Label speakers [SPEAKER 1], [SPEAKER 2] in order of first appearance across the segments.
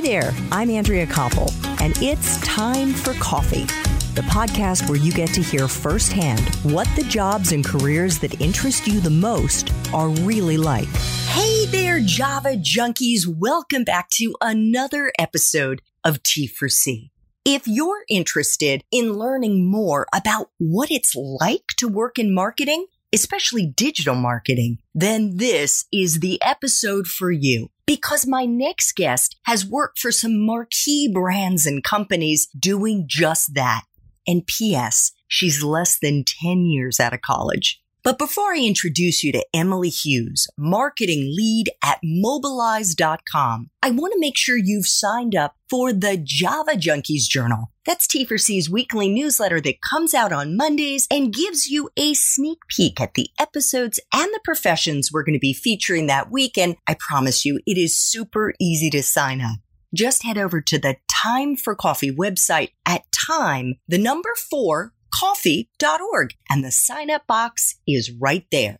[SPEAKER 1] Hi there, I'm Andrea Koppel, and it's time for coffee. The podcast where you get to hear firsthand what the jobs and careers that interest you the most are really like. Hey there, Java junkies. Welcome back to another episode of T for C. If you're interested in learning more about what it's like to work in marketing, especially digital marketing, then this is the episode for you. Because my next guest has worked for some marquee brands and companies doing just that. And P.S., she's less than 10 years out of college. But before I introduce you to Emily Hughes, marketing lead at mobilize.com, I want to make sure you've signed up for the Java Junkies Journal. That's T4C's weekly newsletter that comes out on Mondays and gives you a sneak peek at the episodes and the professions we're going to be featuring that week. And I promise you, it is super easy to sign up just head over to the Time for Coffee website at time, the number four, coffee.org, and the sign up box is right there.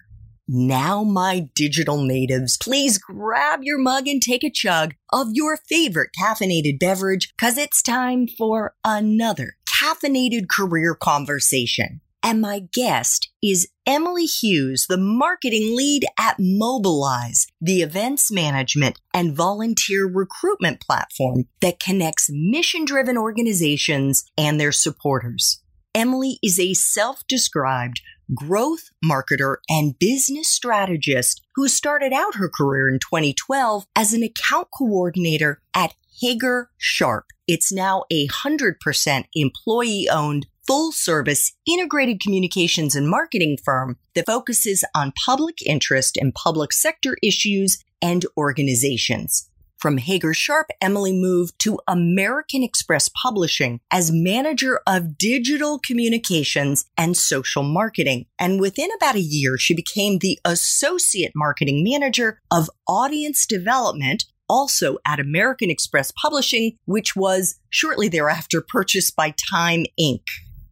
[SPEAKER 1] Now, my digital natives, please grab your mug and take a chug of your favorite caffeinated beverage because it's time for another caffeinated career conversation. And my guest is Emily Hughes, the marketing lead at Mobilize, the events management and volunteer recruitment platform that connects mission driven organizations and their supporters. Emily is a self described growth marketer and business strategist who started out her career in 2012 as an account coordinator at Hager Sharp. It's now a 100% employee owned full service integrated communications and marketing firm that focuses on public interest and public sector issues and organizations. From Hager Sharp, Emily moved to American Express Publishing as manager of digital communications and social marketing. And within about a year, she became the associate marketing manager of audience development also at American Express Publishing, which was shortly thereafter purchased by Time Inc.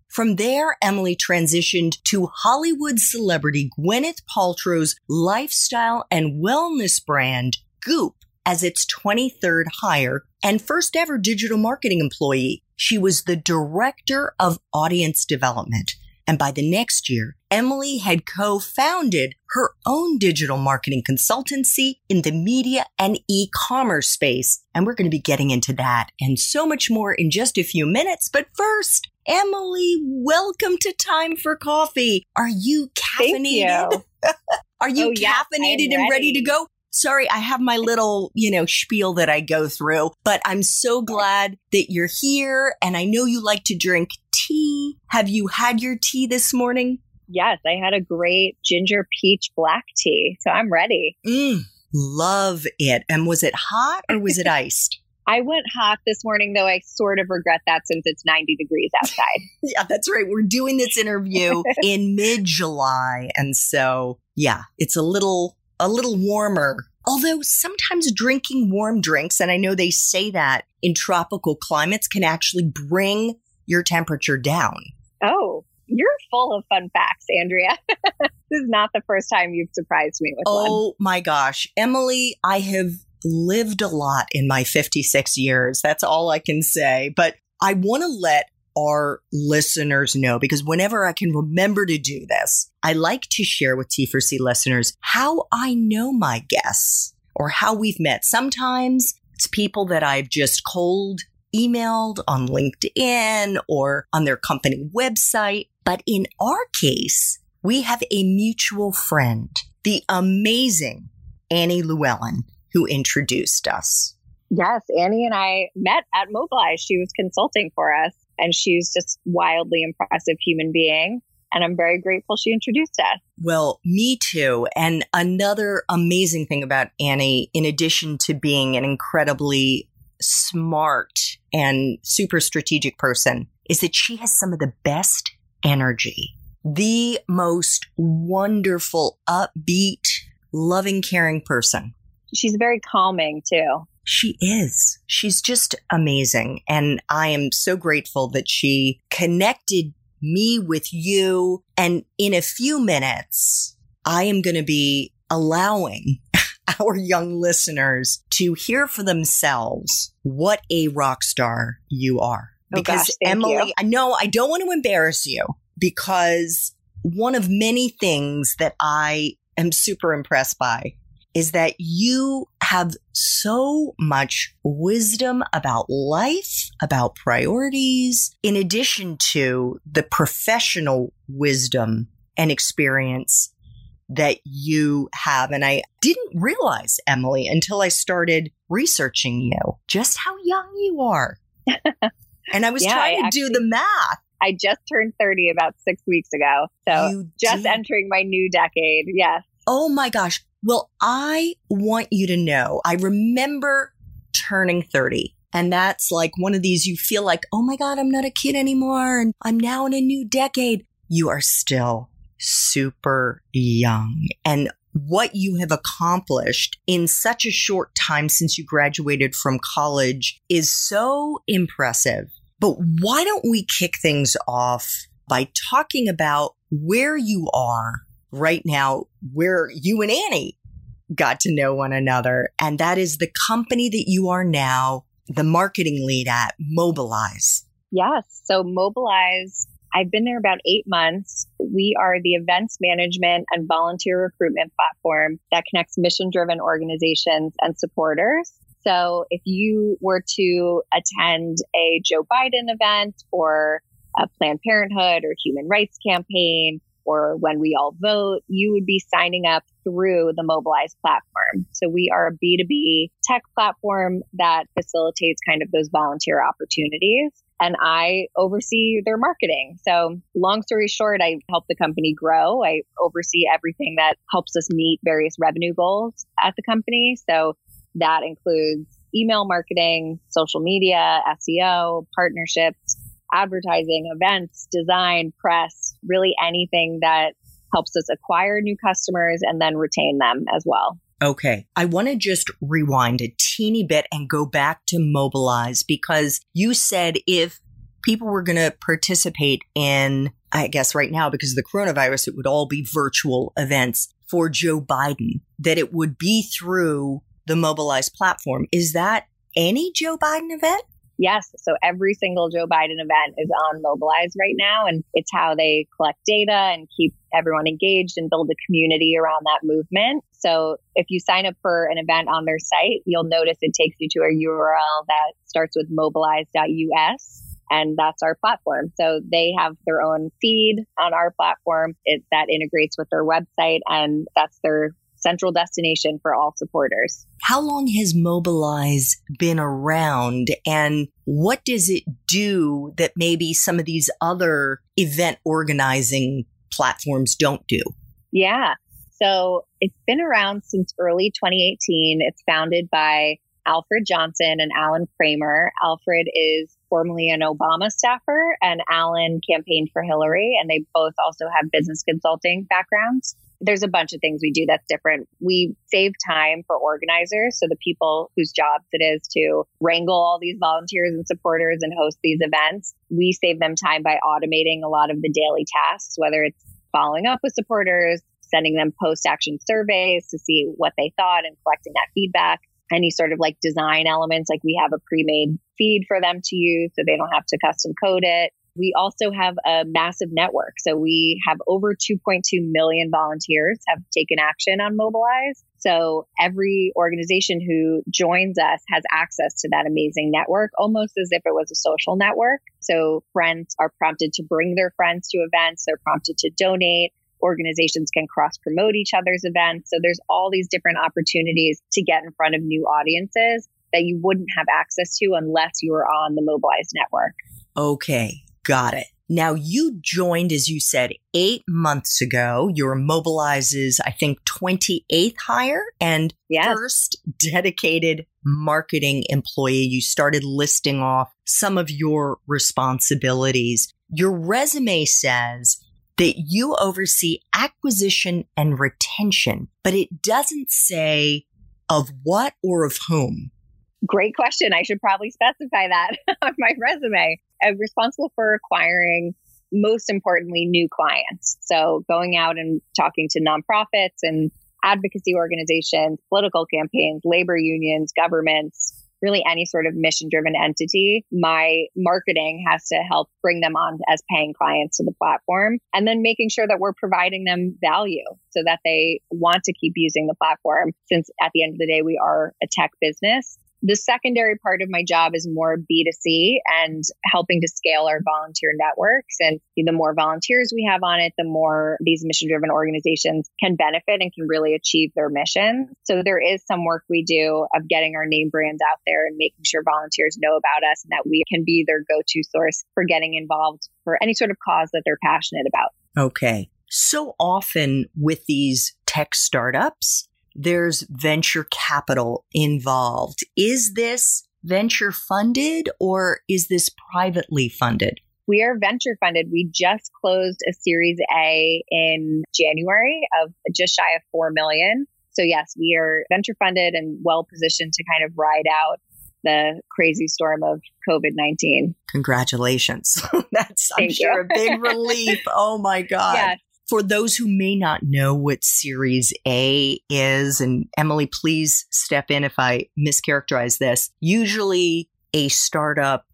[SPEAKER 1] From there, Emily transitioned to Hollywood celebrity Gwyneth Paltrow's lifestyle and wellness brand, Goop, as its 23rd hire and first ever digital marketing employee. She was the director of audience development. And by the next year, Emily had co-founded her own digital marketing consultancy in the media and e-commerce space. And we're going to be getting into that and so much more in just a few minutes. But first, Emily, welcome to Time for Coffee. Are you caffeinated?
[SPEAKER 2] You.
[SPEAKER 1] Are you
[SPEAKER 2] oh, yes,
[SPEAKER 1] caffeinated and ready to go? Sorry, I have my little, you know, spiel that I go through, but I'm so glad that you're here and I know you like to drink tea. Have you had your tea this morning?
[SPEAKER 2] Yes, I had a great ginger peach black tea, so I'm ready.
[SPEAKER 1] Mm, love it. And was it hot or was it iced?
[SPEAKER 2] I went hot this morning, though I sort of regret that since it's 90 degrees outside.
[SPEAKER 1] yeah, that's right. We're doing this interview in mid July. And so, yeah, it's a little a little warmer. Although sometimes drinking warm drinks, and I know they say that in tropical climates, can actually bring your temperature down.
[SPEAKER 2] Oh, you're full of fun facts, Andrea. this is not the first time you've surprised me with
[SPEAKER 1] oh,
[SPEAKER 2] one.
[SPEAKER 1] Oh my gosh. Emily, I have lived a lot in my 56 years. That's all I can say. But I want to let our listeners know because whenever I can remember to do this, I like to share with T4C listeners how I know my guests or how we've met. Sometimes it's people that I've just cold emailed on LinkedIn or on their company website. But in our case, we have a mutual friend, the amazing Annie Llewellyn, who introduced us.
[SPEAKER 2] Yes, Annie and I met at Mobilize. She was consulting for us and she's just wildly impressive human being. And I'm very grateful she introduced us.
[SPEAKER 1] Well, me too. And another amazing thing about Annie, in addition to being an incredibly smart and super strategic person, is that she has some of the best energy, the most wonderful, upbeat, loving, caring person.
[SPEAKER 2] She's very calming too.
[SPEAKER 1] She is. She's just amazing. And I am so grateful that she connected me with you. And in a few minutes, I am going to be allowing our young listeners to hear for themselves what a rock star you are.
[SPEAKER 2] Oh,
[SPEAKER 1] Because
[SPEAKER 2] gosh, thank
[SPEAKER 1] Emily,
[SPEAKER 2] you.
[SPEAKER 1] I know I don't want to embarrass you because one of many things that I am super impressed by is that you have so much wisdom about life, about priorities, in addition to the professional wisdom and experience that you have. And I didn't realize, Emily, until I started researching you, just how young you are. and I was
[SPEAKER 2] Yeah,
[SPEAKER 1] trying to do the math.
[SPEAKER 2] I just turned 30 about six weeks ago. So
[SPEAKER 1] You
[SPEAKER 2] just
[SPEAKER 1] did.
[SPEAKER 2] entering my new decade. Yes.
[SPEAKER 1] Oh my gosh. Well, I want you to know, I remember turning 30. And that's like one of these you feel like, oh my God, I'm not a kid anymore. And I'm now in a new decade. You are still super young. And what you have accomplished in such a short time since you graduated from college is so impressive. But why don't we kick things off by talking about where you are right now, where you and Annie got to know one another. And that is the company that you are now the marketing lead at, Mobilize.
[SPEAKER 2] Yes. So Mobilize, I've been there about eight months. We are the events management and volunteer recruitment platform that connects mission driven organizations and supporters. So if you were to attend a Joe Biden event or a Planned Parenthood or human rights campaign, or when we all vote, you would be signing up through the Mobilize platform. So we are a B2B tech platform that facilitates kind of those volunteer opportunities. And I oversee their marketing. So, long story short, I help the company grow. I oversee everything that helps us meet various revenue goals at the company. So, that includes email marketing, social media, SEO, partnerships, advertising, events, design, press, really anything that helps us acquire new customers and then retain them as well.
[SPEAKER 1] Okay. I want to just rewind a teeny bit and go back to Mobilize because you said if people were going to participate in, I guess right now, because of the coronavirus, it would all be virtual events for Joe Biden, that it would be through the Mobilize platform. Is that any Joe Biden event?
[SPEAKER 2] Yes. So every single Joe Biden event is on Mobilize right now. And it's how they collect data and keep everyone engaged and build a community around that movement. So if you sign up for an event on their site, you'll notice it takes you to a URL that starts with mobilize.us. And that's our platform. So they have their own feed on our platform it, that integrates with their website, and that's their central destination for all supporters.
[SPEAKER 1] How long has Mobilize been around and what does it do that maybe some of these other event organizing platforms don't do?
[SPEAKER 2] Yeah. So it's been around since early 2018. It's founded by Alfred Johnson and Alan Kramer. Alfred is formerly an Obama staffer, and Alan campaigned for Hillary, and they both also have business consulting backgrounds. There's a bunch of things we do that's different. We save time for organizers. So the people whose jobs it is to wrangle all these volunteers and supporters and host these events, we save them time by automating a lot of the daily tasks, whether it's following up with supporters, sending them post action surveys to see what they thought and collecting that feedback. Any sort of like design elements, like we have a pre made feed for them to use so they don't have to custom code it. We also have a massive network. So we have over 2.2 million volunteers have taken action on Mobilize. So every organization who joins us has access to that amazing network, almost as if it was a social network. So friends are prompted to bring their friends to events. They're prompted to donate. Organizations can cross promote each other's events. So there's all these different opportunities to get in front of new audiences that you wouldn't have access to unless you were on the Mobilize network.
[SPEAKER 1] Okay, got it. Now you joined, as you said, eight months ago. You're Mobilize's, I think, 28th hire and
[SPEAKER 2] Yes.
[SPEAKER 1] first dedicated marketing employee. You started listing off some of your responsibilities. Your resume says that you oversee acquisition and retention, but it doesn't say of what or of whom.
[SPEAKER 2] Great question. I should probably specify that on my resume. I'm responsible for acquiring, most importantly, new clients. So going out and talking to nonprofits and advocacy organizations, political campaigns, labor unions, governments, really any sort of mission driven entity, my marketing has to help bring them on as paying clients to the platform and then making sure that we're providing them value so that they want to keep using the platform. Since at the end of the day, we are a tech business. The secondary part of my job is more B2C and helping to scale our volunteer networks. And the more volunteers we have on it, the more these mission driven organizations can benefit and can really achieve their mission. So there is some work we do of getting our name brands out there and making sure volunteers know about us and that we can be their go to source for getting involved for any sort of cause that they're passionate about.
[SPEAKER 1] Okay. So often with these tech startups, there's venture capital involved. Is this venture funded or is this privately funded?
[SPEAKER 2] We are venture funded. We just closed a Series A in January of just shy of 4 million. So yes, we are venture funded and well positioned to kind of ride out the crazy storm of COVID 19.
[SPEAKER 1] Congratulations. That's, Thank I'm sure, a big relief. Oh my God. Yes for those who may not know what Series A is, and Emily, please step in if I mischaracterize this. Usually a startup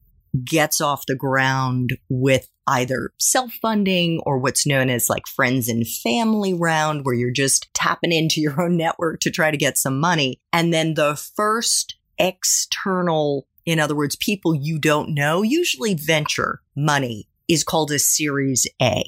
[SPEAKER 1] gets off the ground with either self funding or what's known as like friends and family round, where you're just tapping into your own network to try to get some money. And then the first external, in other words, people you don't know, usually venture money is called a Series A.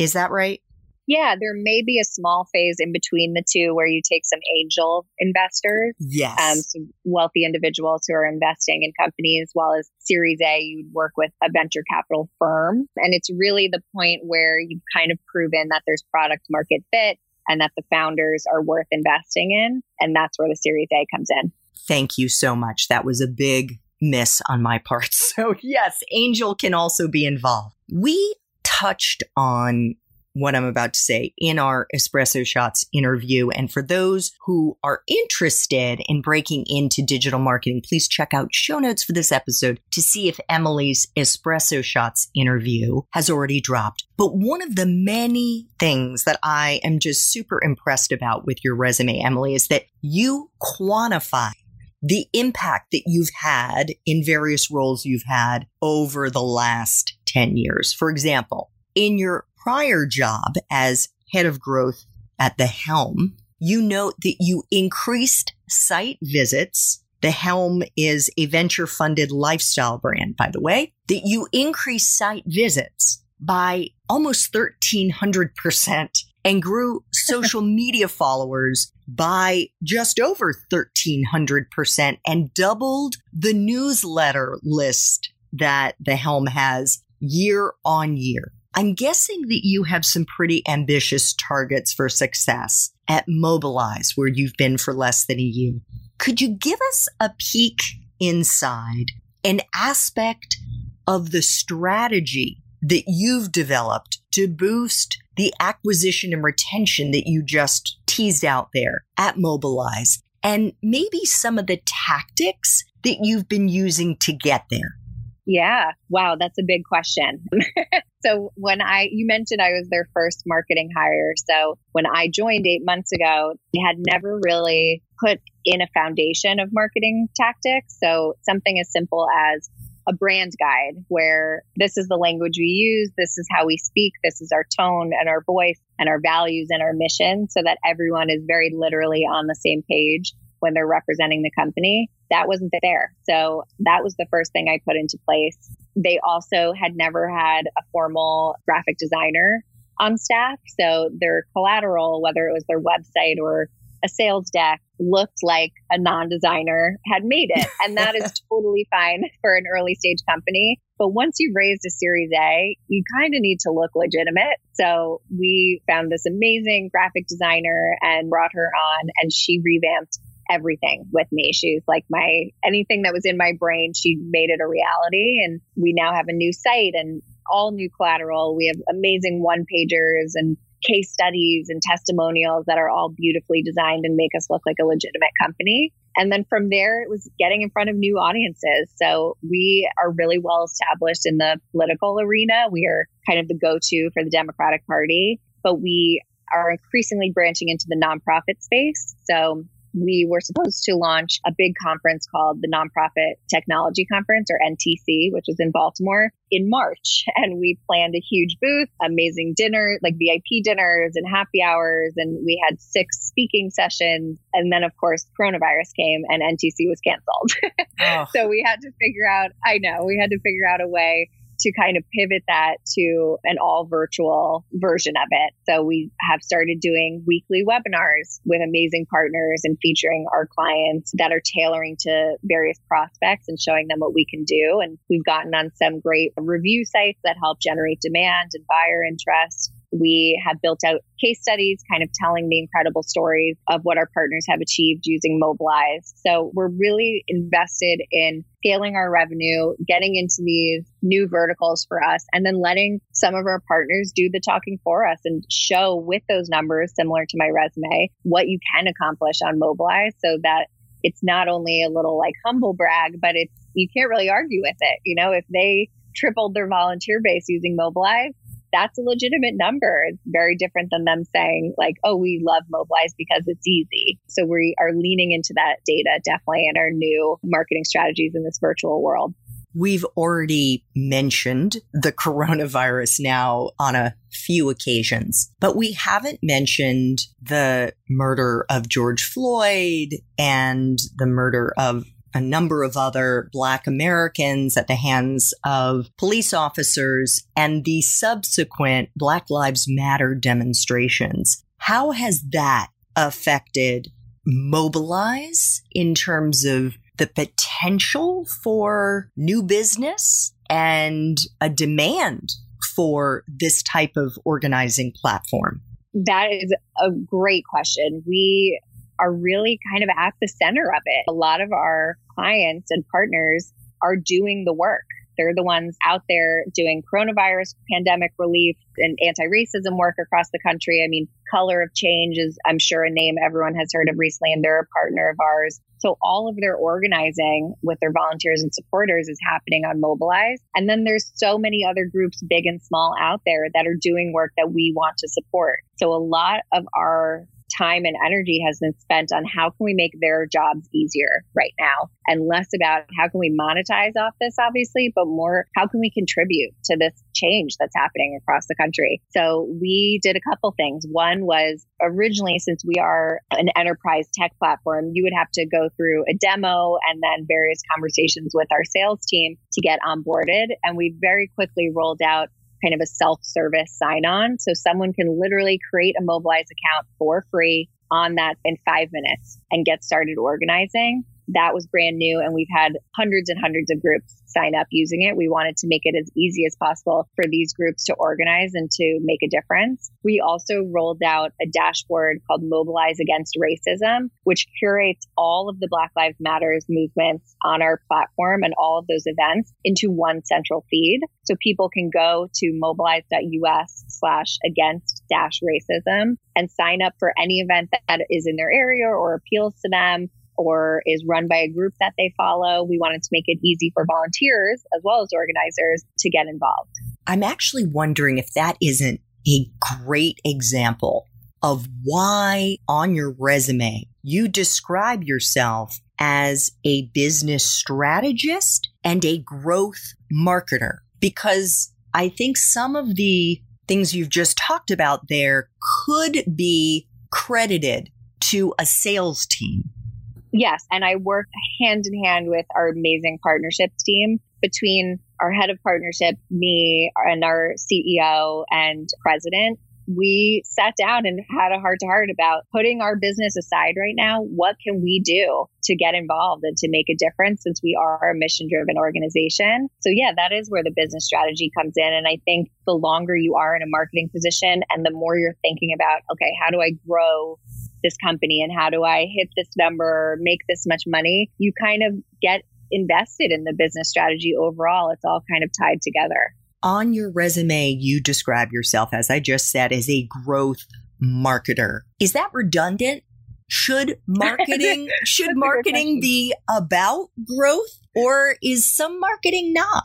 [SPEAKER 1] Is that right?
[SPEAKER 2] Yeah, there may be a small phase in between the two where you take some angel investors.
[SPEAKER 1] Yes. Um, some
[SPEAKER 2] wealthy individuals who are investing in companies, as well as Series A, you'd work with a venture capital firm. And it's really the point where you've kind of proven that there's product market fit and that the founders are worth investing in. And that's where the Series A comes in.
[SPEAKER 1] Thank you so much. That was a big miss on my part. So, yes, Angel can also be involved. We touched on what I'm about to say in our Espresso Shots interview. And for those who are interested in breaking into digital marketing, please check out show notes for this episode to see if Emily's Espresso Shots interview has already dropped. But one of the many things that I am just super impressed about with your resume, Emily, is that you quantify the impact that you've had in various roles you've had over the last 10 years. For example, in your prior job as head of growth at the Helm, you note that you increased site visits. The Helm is a venture funded lifestyle brand, by the way, that you increased site visits by almost 1300% and grew social media followers by just over 1300% and doubled the newsletter list that the Helm has year on year. I'm guessing that you have some pretty ambitious targets for success at Mobilize, where you've been for less than a year. Could you give us a peek inside an aspect of the strategy that you've developed to boost the acquisition and retention that you just teased out there at Mobilize, and maybe some of the tactics that you've been using to get there?
[SPEAKER 2] Yeah. Wow. That's a big question. so when I, you mentioned I was their first marketing hire. So when I joined eight months ago, they had never really put in a foundation of marketing tactics. So something as simple as a brand guide where this is the language we use, this is how we speak, this is our tone and our voice and our values and our mission so that everyone is very literally on the same page when they're representing the company. That wasn't there. So that was the first thing I put into place. They also had never had a formal graphic designer on staff. So their collateral, whether it was their website or a sales deck, looked like a non designer had made it. And that is totally fine for an early stage company. But once you've raised a series A, you kind of need to look legitimate. So we found this amazing graphic designer and brought her on, and she revamped everything with me. She's like my anything that was in my brain, she made it a reality. And we now have a new site and all new collateral. We have amazing one pagers and case studies and testimonials that are all beautifully designed and make us look like a legitimate company. And then from there, it was getting in front of new audiences. So we are really well established in the political arena. We are kind of the go to for the Democratic Party, but we are increasingly branching into the nonprofit space. So we were supposed to launch a big conference called the Nonprofit Technology Conference or NTC, which is in Baltimore in March. And we planned a huge booth, amazing dinner, like VIP dinners and happy hours. And we had six speaking sessions. And then, of course, coronavirus came and NTC was canceled. Oh. so we had to figure out, I know, we had to figure out a way to kind of pivot that to an all virtual version of it. So we have started doing weekly webinars with amazing partners and featuring our clients that are tailoring to various prospects and showing them what we can do. And we've gotten on some great review sites that help generate demand and buyer interest. We have built out case studies, kind of telling the incredible stories of what our partners have achieved using Mobilize. So we're really invested in scaling our revenue, getting into these new verticals for us, and then letting some of our partners do the talking for us and show with those numbers, similar to my resume, what you can accomplish on Mobilize so that it's not only a little like humble brag, but it's, you can't really argue with it. You know, if they tripled their volunteer base using Mobilize, that's a legitimate number. It's very different than them saying, like, oh, we love Mobilize because it's easy. So we are leaning into that data definitely in our new marketing strategies in this virtual world.
[SPEAKER 1] We've already mentioned the coronavirus now on a few occasions, but we haven't mentioned the murder of George Floyd and the murder of a number of other Black Americans at the hands of police officers and the subsequent Black Lives Matter demonstrations. How has that affected Mobilize in terms of the potential for new business and a demand for this type of organizing platform?
[SPEAKER 2] That is a great question. We are really kind of at the center of it. A lot of our clients and partners are doing the work. They're the ones out there doing coronavirus pandemic relief and anti racism work across the country. I mean, Color of Change is, I'm sure, a name everyone has heard of recently, and they're a partner of ours. So all of their organizing with their volunteers and supporters is happening on Mobilize. And then there's so many other groups, big and small, out there that are doing work that we want to support. So a lot of our time and energy has been spent on how can we make their jobs easier right now and less about how can we monetize off this, obviously, but more how can we contribute to this change that's happening across the country. So we did a couple things. One was originally, since we are an enterprise tech platform, you would have to go through a demo and then various conversations with our sales team to get onboarded. And we very quickly rolled out kind of a self service sign on. So someone can literally create a Mobilize account for free on that in five minutes and get started organizing. That was brand new. And we've had hundreds and hundreds of groups sign up using it. We wanted to make it as easy as possible for these groups to organize and to make a difference. We also rolled out a dashboard called Mobilize Against Racism, which curates all of the Black Lives Matters movements on our platform and all of those events into one central feed. So people can go to mobilize.us slash against dash racism and sign up for any event that is in their area or appeals to them or is run by a group that they follow. We wanted to make it easy for volunteers as well as organizers to get involved.
[SPEAKER 1] I'm actually wondering if that isn't a great example of why on your resume you describe yourself as a business strategist and a growth marketer. Because I think some of the things you've just talked about there could be credited to a sales team
[SPEAKER 2] Yes. And I work hand in hand with our amazing partnerships team between our head of partnership, me, and our CEO and president. We sat down and had a heart to heart about putting our business aside right now. What can we do to get involved and to make a difference since we are a mission driven organization? So, yeah, that is where the business strategy comes in. And I think the longer you are in a marketing position and the more you're thinking about, okay, how do I grow this company and how do I hit this number, make this much money, you kind of get invested in the business strategy overall. It's all kind of tied together.
[SPEAKER 1] On your resume, you describe yourself, as I just said, as a growth marketer. Is that redundant? Should marketing should marketing be about growth or is some marketing not?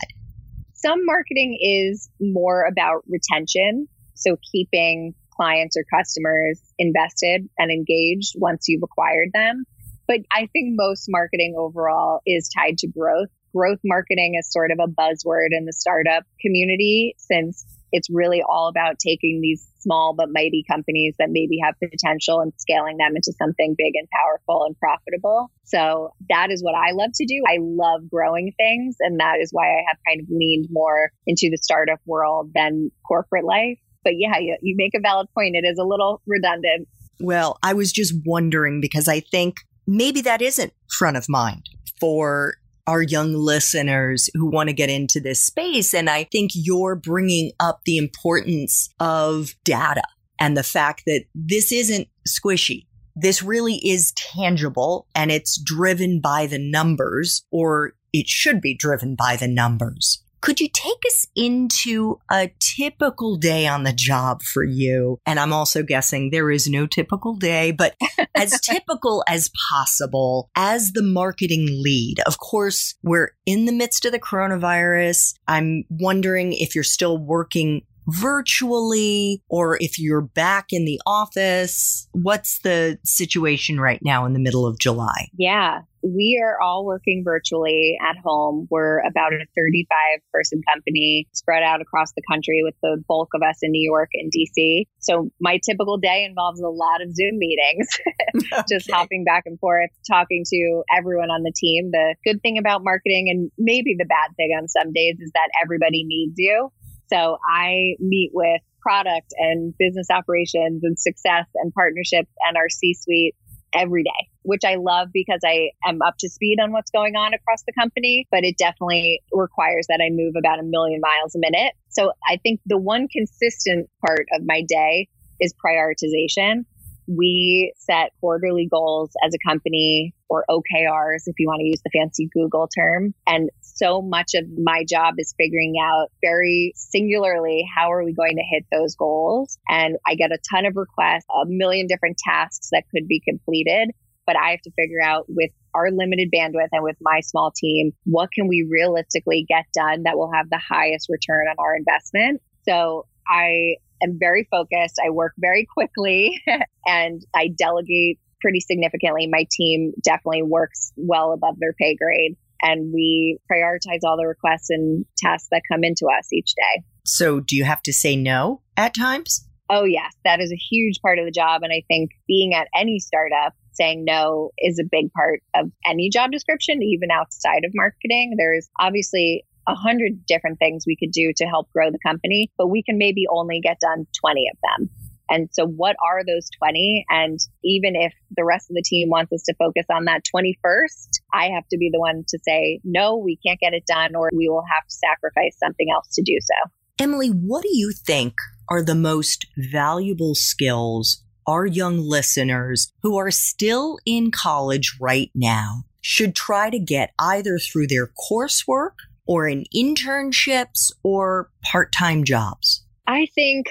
[SPEAKER 2] Some marketing is more about retention. So keeping clients or customers invested and engaged once you've acquired them. But I think most marketing overall is tied to growth. Growth marketing is sort of a buzzword in the startup community since it's really all about taking these small but mighty companies that maybe have potential and scaling them into something big and powerful and profitable. So that is what I love to do. I love growing things. And that is why I have kind of leaned more into the startup world than corporate life. But yeah, you, you make a valid point. It is a little redundant.
[SPEAKER 1] Well, I was just wondering because I think maybe that isn't front of mind for our young listeners who want to get into this space. And I think you're bringing up the importance of data and the fact that this isn't squishy. This really is tangible and it's driven by the numbers or it should be driven by the numbers. Could you take us into a typical day on the job for you? And I'm also guessing there is no typical day, but as typical as possible as the marketing lead. Of course, we're in the midst of the coronavirus. I'm wondering if you're still working virtually or if you're back in the office. What's the situation right now in the middle of July?
[SPEAKER 2] Yeah, we are all working virtually at home. We're about a 35 person company spread out across the country with the bulk of us in New York and DC. So my typical day involves a lot of Zoom meetings, okay. just hopping back and forth, talking to everyone on the team. The good thing about marketing and maybe the bad thing on some days is that everybody needs you. So I meet with product and business operations and success and partnerships and our C suite every day, which I love because I am up to speed on what's going on across the company, but it definitely requires that I move about a million miles a minute. So I think the one consistent part of my day is prioritization we set quarterly goals as a company or OKRs, if you want to use the fancy Google term. And so much of my job is figuring out very singularly how are we going to hit those goals. And I get a ton of requests, a million different tasks that could be completed. But I have to figure out with our limited bandwidth and with my small team, what can we realistically get done that will have the highest return on our investment? So I am very focused. I work very quickly and I delegate pretty significantly. My team definitely works well above their pay grade and we prioritize all the requests and tasks that come into us each day.
[SPEAKER 1] So, do you have to say no at times?
[SPEAKER 2] Oh, yes. That is a huge part of the job. And I think being at any startup, saying no is a big part of any job description, even outside of marketing. There's obviously a hundred different things we could do to help grow the company, but we can maybe only get done 20 of them. And so what are those 20? And even if the rest of the team wants us to focus on that 21st, I have to be the one to say, no, we can't get it done, or we will have to sacrifice something else to do so.
[SPEAKER 1] Emily, what do you think are the most valuable skills our young listeners who are still in college right now should try to get either through their coursework or in internships or part time jobs?
[SPEAKER 2] I think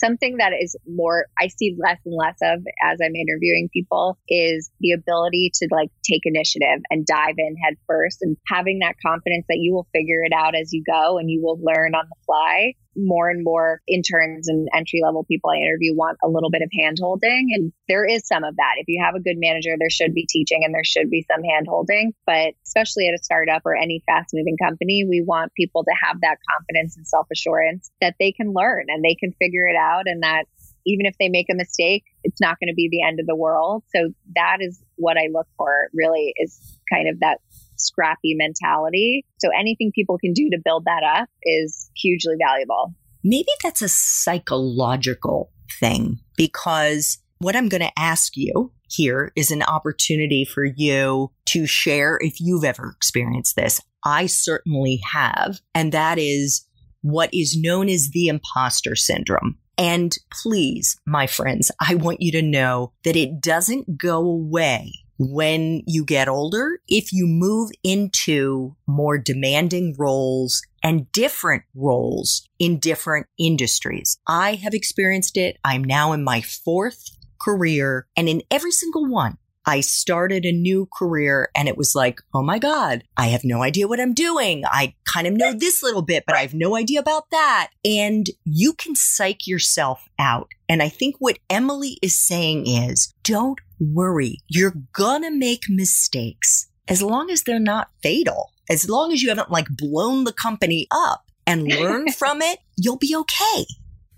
[SPEAKER 2] something that is more I see less and less of as I'm interviewing people is the ability to like take initiative and dive in head first and having that confidence that you will figure it out as you go and you will learn on the fly more and more interns and entry level people I interview want a little bit of hand holding. And there is some of that. If you have a good manager, there should be teaching and there should be some hand holding. But especially at a startup or any fast moving company, we want people to have that confidence and self assurance that they can learn and they can figure it out and that even if they make a mistake, it's not going to be the end of the world. So that is what I look for really is kind of that scrappy mentality. So anything people can do to build that up is hugely valuable.
[SPEAKER 1] Maybe that's a psychological thing because what I'm going to ask you here is an opportunity for you to share if you've ever experienced this. I certainly have. And that is what is known as the imposter syndrome. And please, my friends, I want you to know that it doesn't go away when you get older, if you move into more demanding roles and different roles in different industries. I have experienced it. I'm now in my fourth career and in every single one, I started a new career and it was like, oh my God, I have no idea what I'm doing. I kind of know this little bit, but I have no idea about that. And you can psych yourself out. And I think what Emily is saying is don't worry. You're gonna make mistakes as long as they're not fatal. As long as you haven't like blown the company up and learn from it, you'll be okay.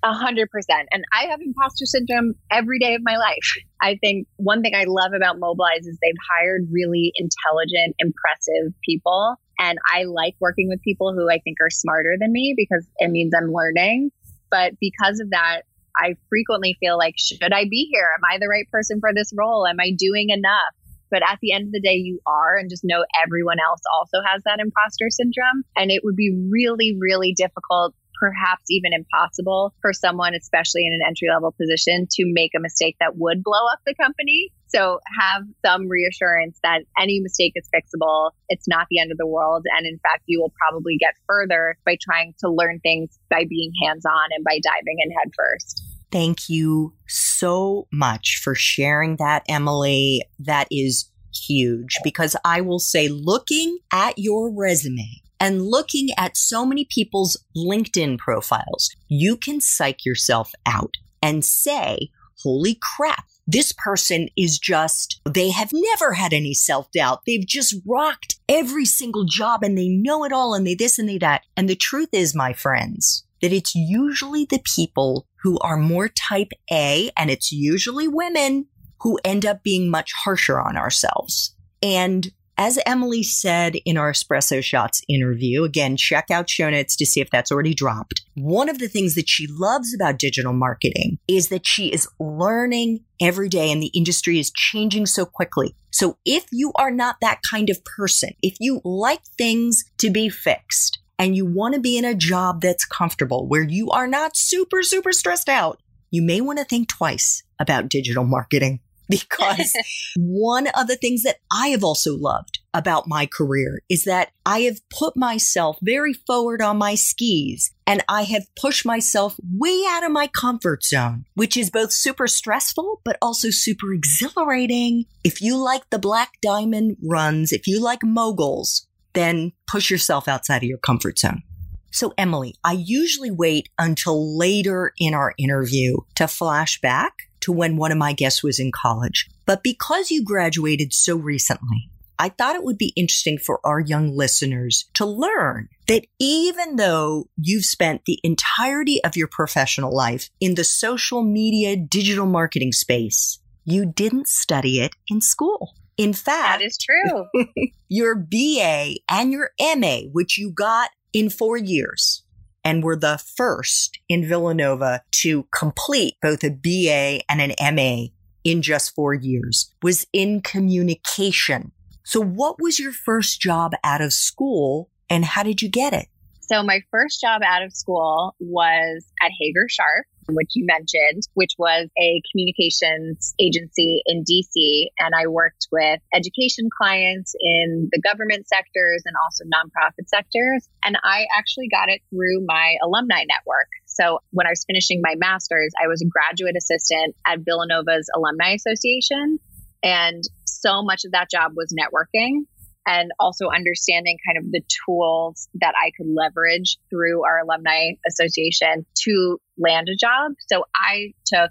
[SPEAKER 2] A hundred percent. And I have imposter syndrome every day of my life. I think one thing I love about Mobilize is they've hired really intelligent, impressive people. And I like working with people who I think are smarter than me because it means I'm learning. But because of that, I frequently feel like, should I be here? Am I the right person for this role? Am I doing enough? But at the end of the day, you are, and just know everyone else also has that imposter syndrome. And it would be really, really difficult perhaps even impossible for someone, especially in an entry level position, to make a mistake that would blow up the company. So have some reassurance that any mistake is fixable. It's not the end of the world. And in fact, you will probably get further by trying to learn things by being hands on and by diving in head first.
[SPEAKER 1] Thank you so much for sharing that, Emily. That is huge because I will say, looking at your resume, and looking at so many people's LinkedIn profiles, you can psych yourself out and say, holy crap, this person is just, they have never had any self doubt. They've just rocked every single job and they know it all and they this and they that. And the truth is, my friends, that it's usually the people who are more type A and it's usually women who end up being much harsher on ourselves. And as Emily said in our Espresso Shots interview, again, check out show notes to see if that's already dropped. One of the things that she loves about digital marketing is that she is learning every day and the industry is changing so quickly. So if you are not that kind of person, if you like things to be fixed and you want to be in a job that's comfortable where you are not super, super stressed out, you may want to think twice about digital marketing because one of the things that I have also loved about my career is that I have put myself very forward on my skis and I have pushed myself way out of my comfort zone, which is both super stressful, but also super exhilarating. If you like the black diamond runs, if you like moguls, then push yourself outside of your comfort zone. So, Emily, I usually wait until later in our interview to flash back to when one of my guests was in college. But because you graduated so recently, I thought it would be interesting for our young listeners to learn that even though you've spent the entirety of your professional life in the social media digital marketing space, you didn't study it in school. In fact,
[SPEAKER 2] that is true.
[SPEAKER 1] your BA and your MA, which you got in four years, and were the first in Villanova to complete both a BA and an MA in just four years, was in communication. So, what was your first job out of school and how did you get it?
[SPEAKER 2] So, my first job out of school was at Hager Sharp which you mentioned, which was a communications agency in DC. And I worked with education clients in the government sectors and also nonprofit sectors. And I actually got it through my alumni network. So when I was finishing my master's, I was a graduate assistant at Villanova's Alumni Association. And so much of that job was networking and also understanding kind of the tools that I could leverage through our alumni association to land a job. So I took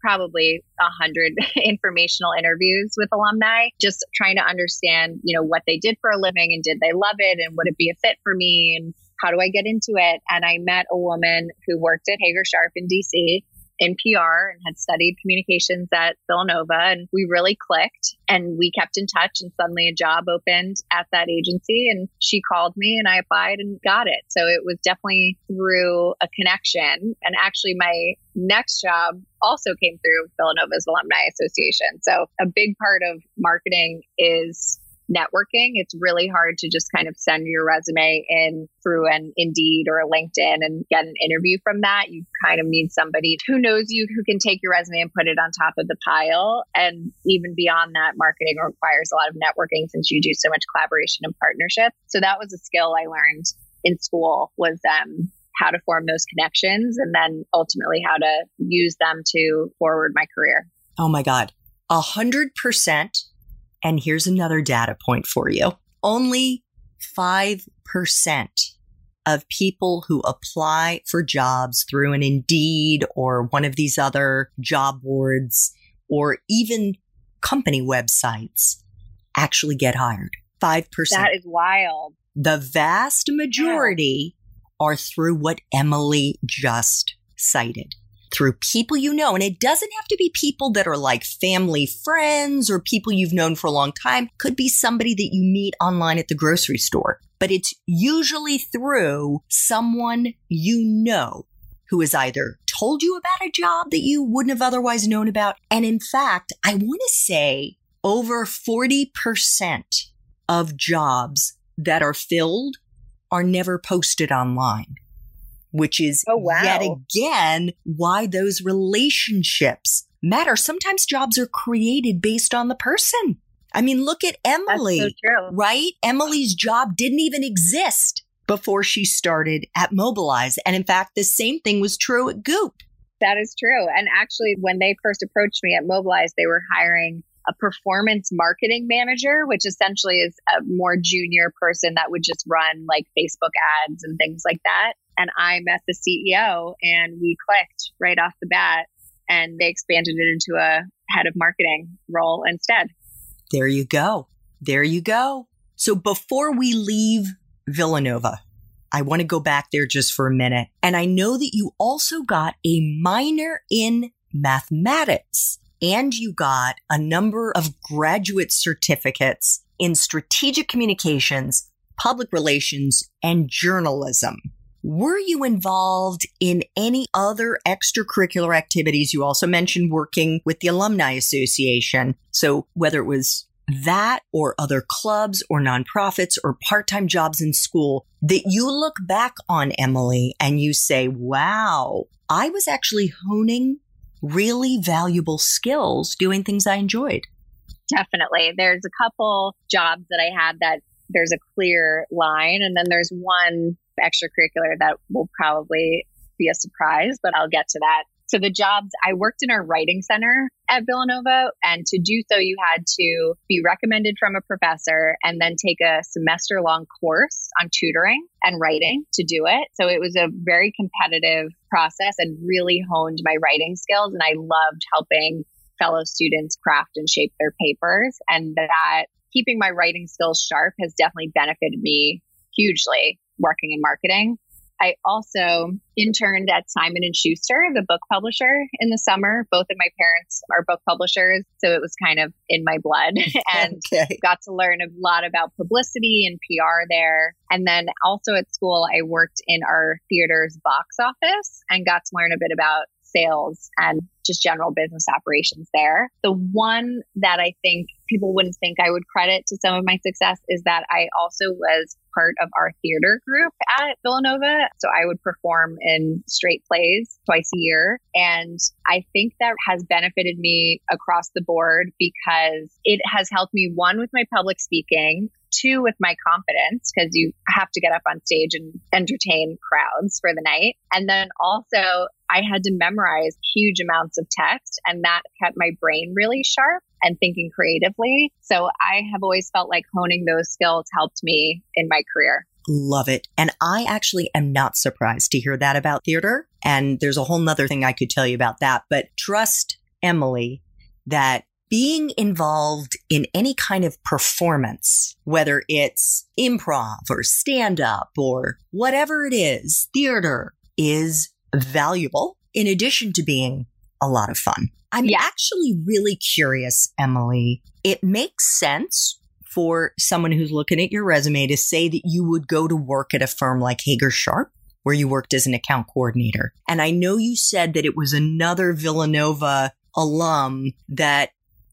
[SPEAKER 2] probably a hundred informational interviews with alumni, just trying to understand, you know, what they did for a living and did they love it and would it be a fit for me and how do I get into it? And I met a woman who worked at Hager Sharp in DC in PR and had studied communications at Villanova. And we really clicked and we kept in touch. And suddenly a job opened at that agency. And she called me and I applied and got it. So it was definitely through a connection. And actually, my next job also came through Villanova's Alumni Association. So a big part of marketing is networking, it's really hard to just kind of send your resume in through an Indeed or a LinkedIn and get an interview from that. You kind of need somebody who knows you, who can take your resume and put it on top of the pile. And even beyond that, marketing requires a lot of networking since you do so much collaboration and partnership. So that was a skill I learned in school was um, how to form those connections and then ultimately how to use them to forward my career.
[SPEAKER 1] Oh my God. A hundred percent. And here's another data point for you. Only 5% of people who apply for jobs through an Indeed or one of these other job boards or even company websites actually get hired. 5%.
[SPEAKER 2] That is wild.
[SPEAKER 1] The vast majority wow. are through what Emily just cited through people you know. And it doesn't have to be people that are like family friends or people you've known for a long time. Could be somebody that you meet online at the grocery store, but it's usually through someone you know who has either told you about a job that you wouldn't have otherwise known about. And in fact, I want to say over 40% of jobs that are filled are never posted online which is oh, wow. yet again why those relationships matter. Sometimes jobs are created based on the person. I mean, look at Emily,
[SPEAKER 2] so
[SPEAKER 1] right? Emily's job didn't even exist before she started at Mobilize. And in fact, the same thing was true at Goop.
[SPEAKER 2] That is true. And actually, when they first approached me at Mobilize, they were hiring a performance marketing manager, which essentially is a more junior person that would just run like Facebook ads and things like that. And I met the CEO and we clicked right off the bat and they expanded it into a head of marketing role instead.
[SPEAKER 1] There you go. There you go. So before we leave Villanova, I want to go back there just for a minute. And I know that you also got a minor in mathematics and you got a number of graduate certificates in strategic communications, public relations, and journalism. Were you involved in any other extracurricular activities? You also mentioned working with the Alumni Association. So whether it was that or other clubs or nonprofits or part-time jobs in school that you look back on, Emily, and you say, wow, I was actually honing really valuable skills doing things I enjoyed.
[SPEAKER 2] Definitely. There's a couple jobs that I had that there's a clear line, and then there's one extracurricular that will probably be a surprise, but I'll get to that. So the jobs I worked in our writing center at Villanova, and to do so, you had to be recommended from a professor and then take a semester long course on tutoring and writing to do it. So it was a very competitive process and really honed my writing skills. And I loved helping fellow students craft and shape their papers. And that keeping my writing skills sharp has definitely benefited me hugely working in marketing. I also interned at Simon and Schuster, the book publisher, in the summer. Both of my parents are book publishers, so it was kind of in my blood, and okay. got to learn a lot about publicity and PR there. And then also at school, I worked in our theater's box office and got to learn a bit about sales and just general business operations there. The one that I think people wouldn't think I would credit to some of my success is that I also was part of our theater group at Villanova. So I would perform in straight plays twice a year. And I think that has benefited me across the board because it has helped me, one, with my public speaking, two with my confidence because you have to get up on stage and entertain crowds for the night. And then also I had to memorize huge amounts of text and that kept my brain really sharp and thinking creatively. So I have always felt like honing those skills helped me in my career.
[SPEAKER 1] Love it. And I actually am not surprised to hear that about theater. And there's a whole nother thing I could tell you about that, but trust Emily that being involved in any kind of performance, whether it's improv or stand up or whatever it is, theater is valuable in addition to being a lot of fun. I'm yeah. actually really curious, Emily. It makes sense for someone who's looking at your resume to say that you would go to work at a firm like Hager Sharp, where you worked as an account coordinator. And I know you said that it was another Villanova alum that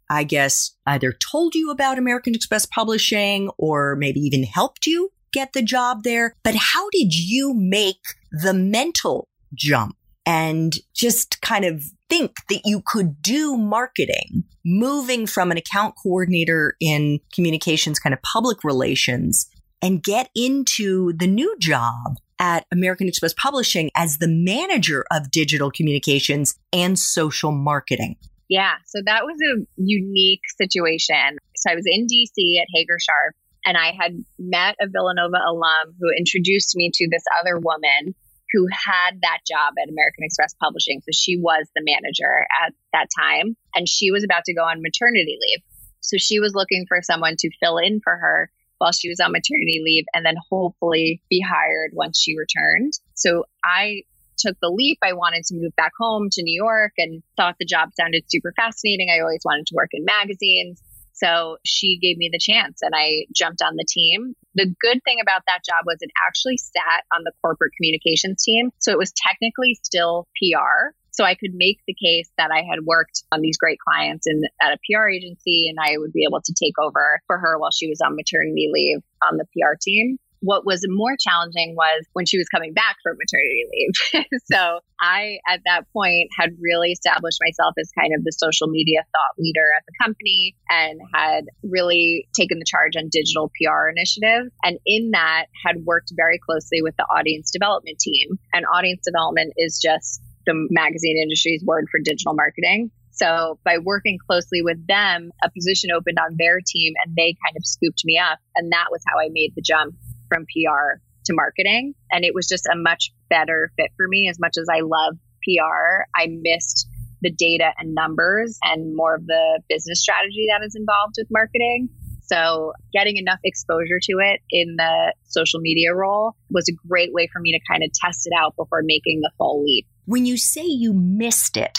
[SPEAKER 1] I guess either told you about American Express Publishing or maybe even helped you get the job there. But how did you make the mental jump and just kind of think that you could do marketing, moving from an account coordinator in communications, kind of public relations, and get into the new job at American Express Publishing as the manager of digital communications and social marketing.
[SPEAKER 2] Yeah. So that was a unique situation. So I was in DC at Hager Sharp and I had met a Villanova alum who introduced me to this other woman who had that job at American Express Publishing. So she was the manager at that time and she was about to go on maternity leave. So she was looking for someone to fill in for her while she was on maternity leave and then hopefully be hired once she returned. So I took the leap. I wanted to move back home to New York and thought the job sounded super fascinating. I always wanted to work in magazines. So she gave me the chance and I jumped on the team. The good thing about that job was it actually sat on the corporate communications team. So it was technically still PR. So I could make the case that I had worked on these great clients and at a PR agency and I would be able to take over for her while she was on maternity leave on the PR team. What was more challenging was when she was coming back from maternity leave. so I, at that point, had really established myself as kind of the social media thought leader at the company and had really taken the charge on digital PR initiatives. And in that, had worked very closely with the audience development team. And audience development is just the magazine industry's word for digital marketing. So by working closely with them, a position opened on their team and they kind of scooped me up. And that was how I made the jump from PR to marketing. And it was just a much better fit for me. As much as I love PR, I missed the data and numbers and more of the business strategy that is involved with marketing. So getting enough exposure to it in the social media role was a great way for me to kind of test it out before making the full leap.
[SPEAKER 1] When you say you missed it,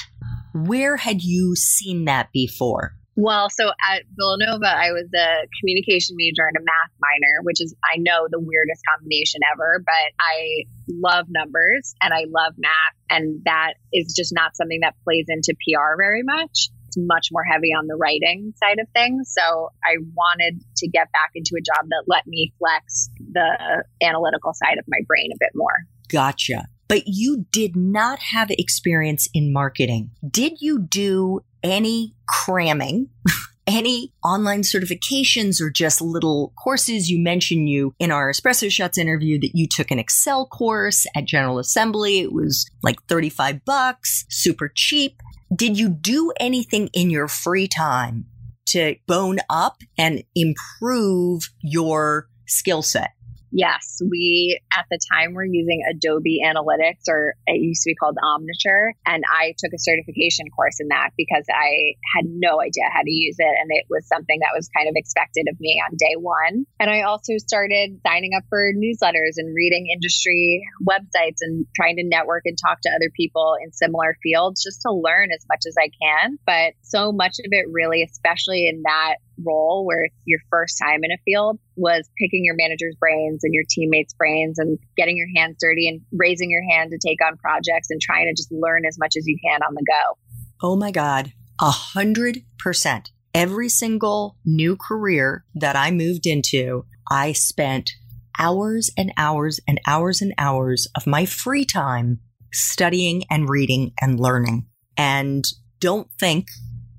[SPEAKER 1] where had you seen that before?
[SPEAKER 2] Well, so at Villanova, I was a communication major and a math minor, which is, I know, the weirdest combination ever, but I love numbers and I love math. And that is just not something that plays into PR very much. It's much more heavy on the writing side of things. So I wanted to get back into a job that let me flex the analytical side of my brain a bit more.
[SPEAKER 1] Gotcha but you did not have experience in marketing. Did you do any cramming? any online certifications or just little courses. You mentioned you in our Espresso Shots interview that you took an Excel course at General Assembly. It was like 35 bucks, super cheap. Did you do anything in your free time to bone up and improve your skill set?
[SPEAKER 2] Yes, we at the time were using Adobe Analytics, or it used to be called Omniture. And I took a certification course in that because I had no idea how to use it. And it was something that was kind of expected of me on day one. And I also started signing up for newsletters and reading industry websites and trying to network and talk to other people in similar fields just to learn as much as I can. But so much of it really, especially in that role where it's your first time in a field was picking your manager's brains and your teammates' brains and getting your hands dirty and raising your hand to take on projects and trying to just learn as much as you can on the go.
[SPEAKER 1] Oh my God, a hundred percent. Every single new career that I moved into, I spent hours and hours and hours and hours of my free time studying and reading and learning. And don't think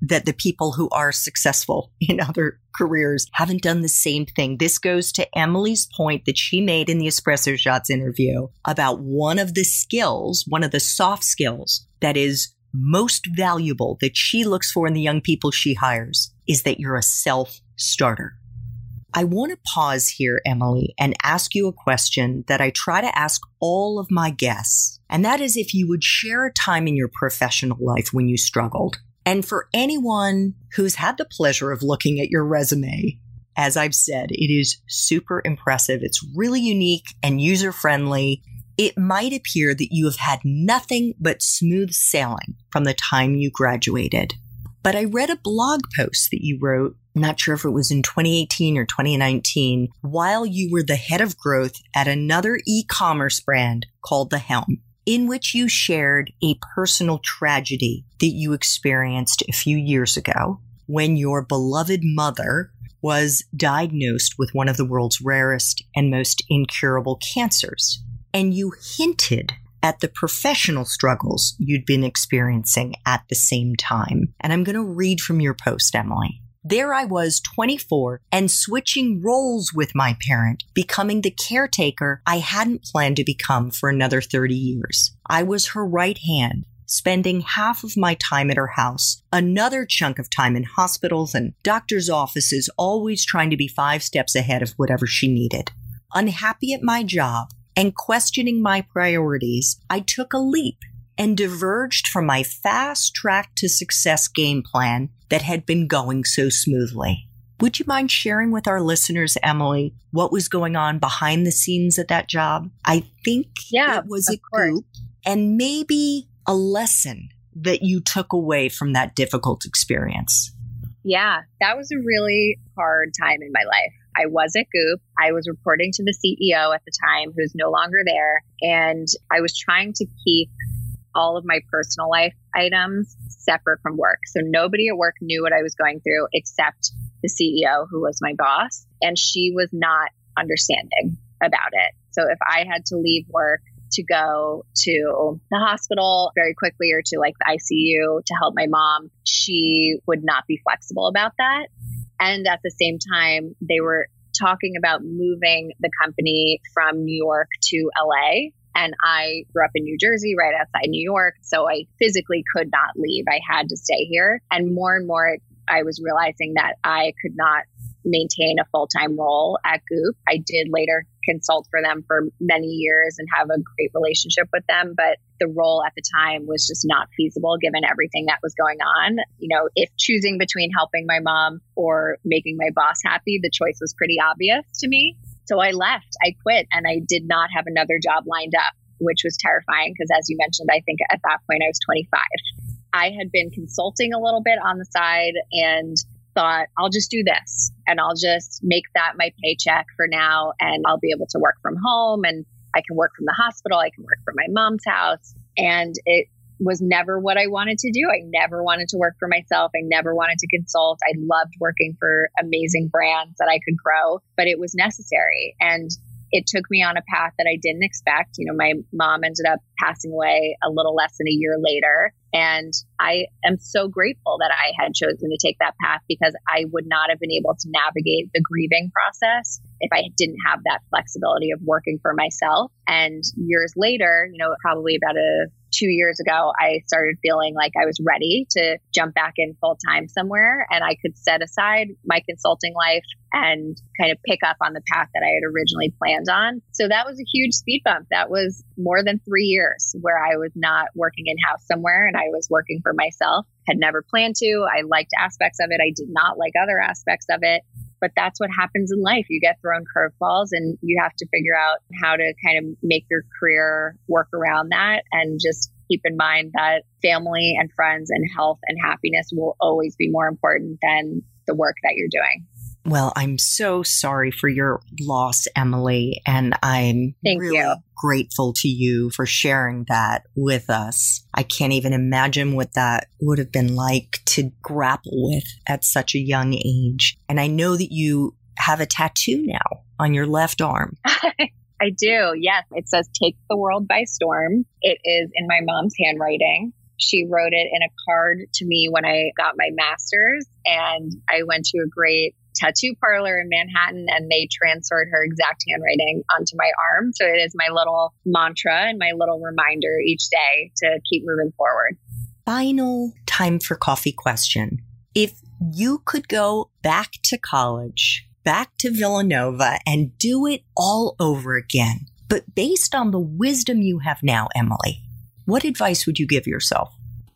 [SPEAKER 1] that the people who are successful in other careers haven't done the same thing. This goes to Emily's point that she made in the Espresso Shots interview about one of the skills, one of the soft skills that is most valuable that she looks for in the young people she hires is that you're a self starter. I want to pause here, Emily, and ask you a question that I try to ask all of my guests. And that is if you would share a time in your professional life when you struggled and for anyone who's had the pleasure of looking at your resume, as I've said, it is super impressive. It's really unique and user friendly. It might appear that you have had nothing but smooth sailing from the time you graduated. But I read a blog post that you wrote, not sure if it was in 2018 or 2019, while you were the head of growth at another e commerce brand called The Helm in which you shared a personal tragedy that you experienced a few years ago when your beloved mother was diagnosed with one of the world's rarest and most incurable cancers. And you hinted at the professional struggles you'd been experiencing at the same time. And I'm going to read from your post, Emily. There I was, 24, and switching roles with my parent, becoming the caretaker I hadn't planned to become for another 30 years. I was her right hand, spending half of my time at her house, another chunk of time in hospitals and doctors' offices, always trying to be five steps ahead of whatever she needed. Unhappy at my job and questioning my priorities, I took a leap and diverged from my fast track to success game plan that had been going so smoothly. Would you mind sharing with our listeners, Emily, what was going on behind the scenes at that job? I think
[SPEAKER 2] yeah,
[SPEAKER 1] it was
[SPEAKER 2] a
[SPEAKER 1] course. goop and maybe a lesson that you took away from that difficult experience.
[SPEAKER 2] Yeah, that was a really hard time in my life. I was at Goop. I was reporting to the CEO at the time, who's no longer there. And I was trying to keep all of my personal life items separate from work. So nobody at work knew what I was going through except the CEO, who was my boss. And she was not understanding about it. So if I had to leave work to go to the hospital very quickly or to like the ICU to help my mom, she would not be flexible about that. And at the same time, they were talking about moving the company from New York to LA. And I grew up in New Jersey, right outside New York. So I physically could not leave. I had to stay here. And more and more, I was realizing that I could not maintain a full time role at Goop. I did later consult for them for many years and have a great relationship with them, but the role at the time was just not feasible given everything that was going on. You know, if choosing between helping my mom or making my boss happy, the choice was pretty obvious to me. So I left, I quit, and I did not have another job lined up, which was terrifying because, as you mentioned, I think at that point I was 25. I had been consulting a little bit on the side and thought, I'll just do this and I'll just make that my paycheck for now. And I'll be able to work from home and I can work from the hospital. I can work from my mom's house. And it was never what I wanted to do. I never wanted to work for myself. I never wanted to consult. I loved working for amazing brands that I could grow, but it was necessary. And it took me on a path that I didn't expect. You know, my mom ended up passing away a little less than a year later. And I am so grateful that I had chosen to take that path because I would not have been able to navigate the grieving process if I didn't have that flexibility of working for myself. And years later, you know, probably about a two years ago, I started feeling like I was ready to jump back in full time somewhere and I could set aside my consulting life and kind of pick up on the path that I had originally planned on. So that was a huge speed bump. That was more than three years where I was not working in house somewhere and I was working for myself. Had never planned to. I liked aspects of it. I did not like other aspects of it but that's what happens in life. You get thrown curveballs and you have to figure out how to kind of make your career work around that and just keep in mind that family and friends and health and happiness will always be more important than the work that you're doing.
[SPEAKER 1] Well, I'm so sorry for your loss, Emily, and I'm
[SPEAKER 2] Thank
[SPEAKER 1] really
[SPEAKER 2] you.
[SPEAKER 1] grateful to you for sharing that with us. I can't even imagine what that would have been like to grapple with at such a young age. And I know that you have a tattoo now on your left arm.
[SPEAKER 2] I do. Yes. It says take the world by storm. It is in my mom's handwriting. She wrote it in a card to me when I got my master's and I went to a great tattoo parlor in Manhattan and they transferred her exact handwriting onto my arm. So it is my little mantra and my little reminder each day to keep moving forward.
[SPEAKER 1] Final time for coffee question. If you could go back to college, back to Villanova and do it all over again, but based on the wisdom you have now, Emily, what advice would you give yourself?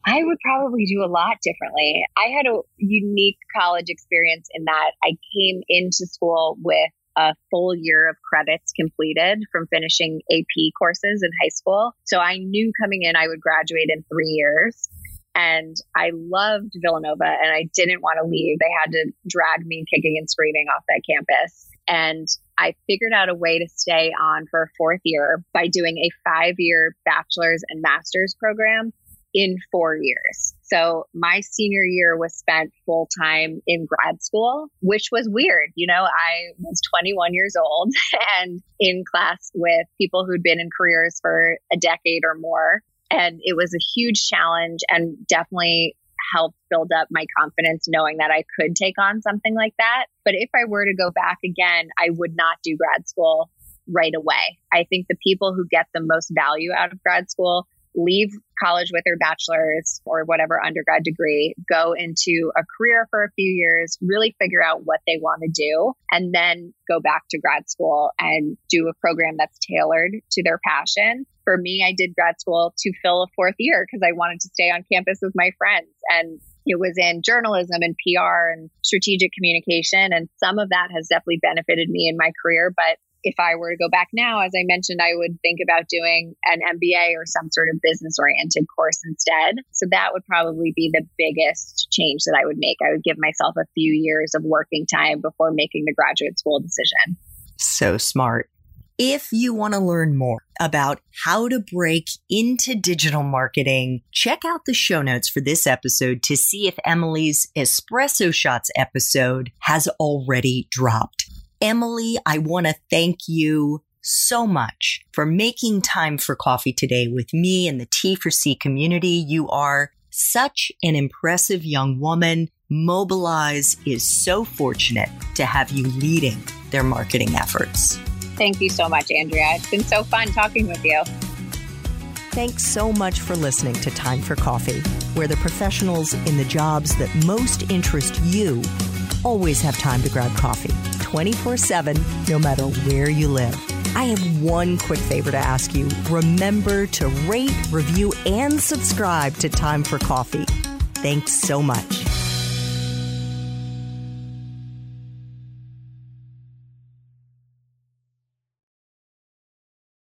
[SPEAKER 2] I would probably do a lot differently. I had a unique college experience in that I came into school with a full year of credits completed from finishing AP courses in high school. So I knew coming in I would graduate in three years. And I loved Villanova and I didn't want to leave. They had to drag me kicking and screaming off that campus. And I figured out a way to stay on for a fourth year by doing a five year bachelor's and master's program in four years. So my senior year was spent full time in grad school, which was weird. You know, I was 21 years old and in class with people who'd been in careers for a decade or more. And it was a huge challenge and definitely helped build up my confidence knowing that I could take on something like that. But if I were to go back again, I would not do grad school right away. I think the people who get the most value out of grad school leave college with their bachelor's or whatever undergrad degree, go into a career for a few years, really figure out what they want to do, and then go back to grad school and do a program that's tailored to their passion. For me, I did grad school to fill a fourth year because I wanted to stay on campus with my friends. And it was in journalism and PR and strategic communication. And some of that has definitely benefited me in my career. But if I were to go back now, as I mentioned, I would think about doing an MBA or some sort of business oriented course instead. So that would probably be the biggest change that I would make. I would give myself a few years of working time before making the graduate school decision.
[SPEAKER 1] So smart. If you want to learn more about how to break into digital marketing, check out the show notes for this episode to see if Emily's Espresso Shots episode has already dropped. Emily, I want to thank you so much for making time for coffee today with me and the T4C community. You are such an impressive young woman. Mobilize is so fortunate to have you leading their marketing efforts.
[SPEAKER 2] Thank you so much, Andrea. It's been so fun talking with you.
[SPEAKER 1] Thanks so much for listening to Time for Coffee, where the professionals in the jobs that most interest you always have time to grab coffee 24 7, no matter where you live. I have one quick favor to ask you. Remember to rate, review, and subscribe to Time for Coffee. Thanks so much.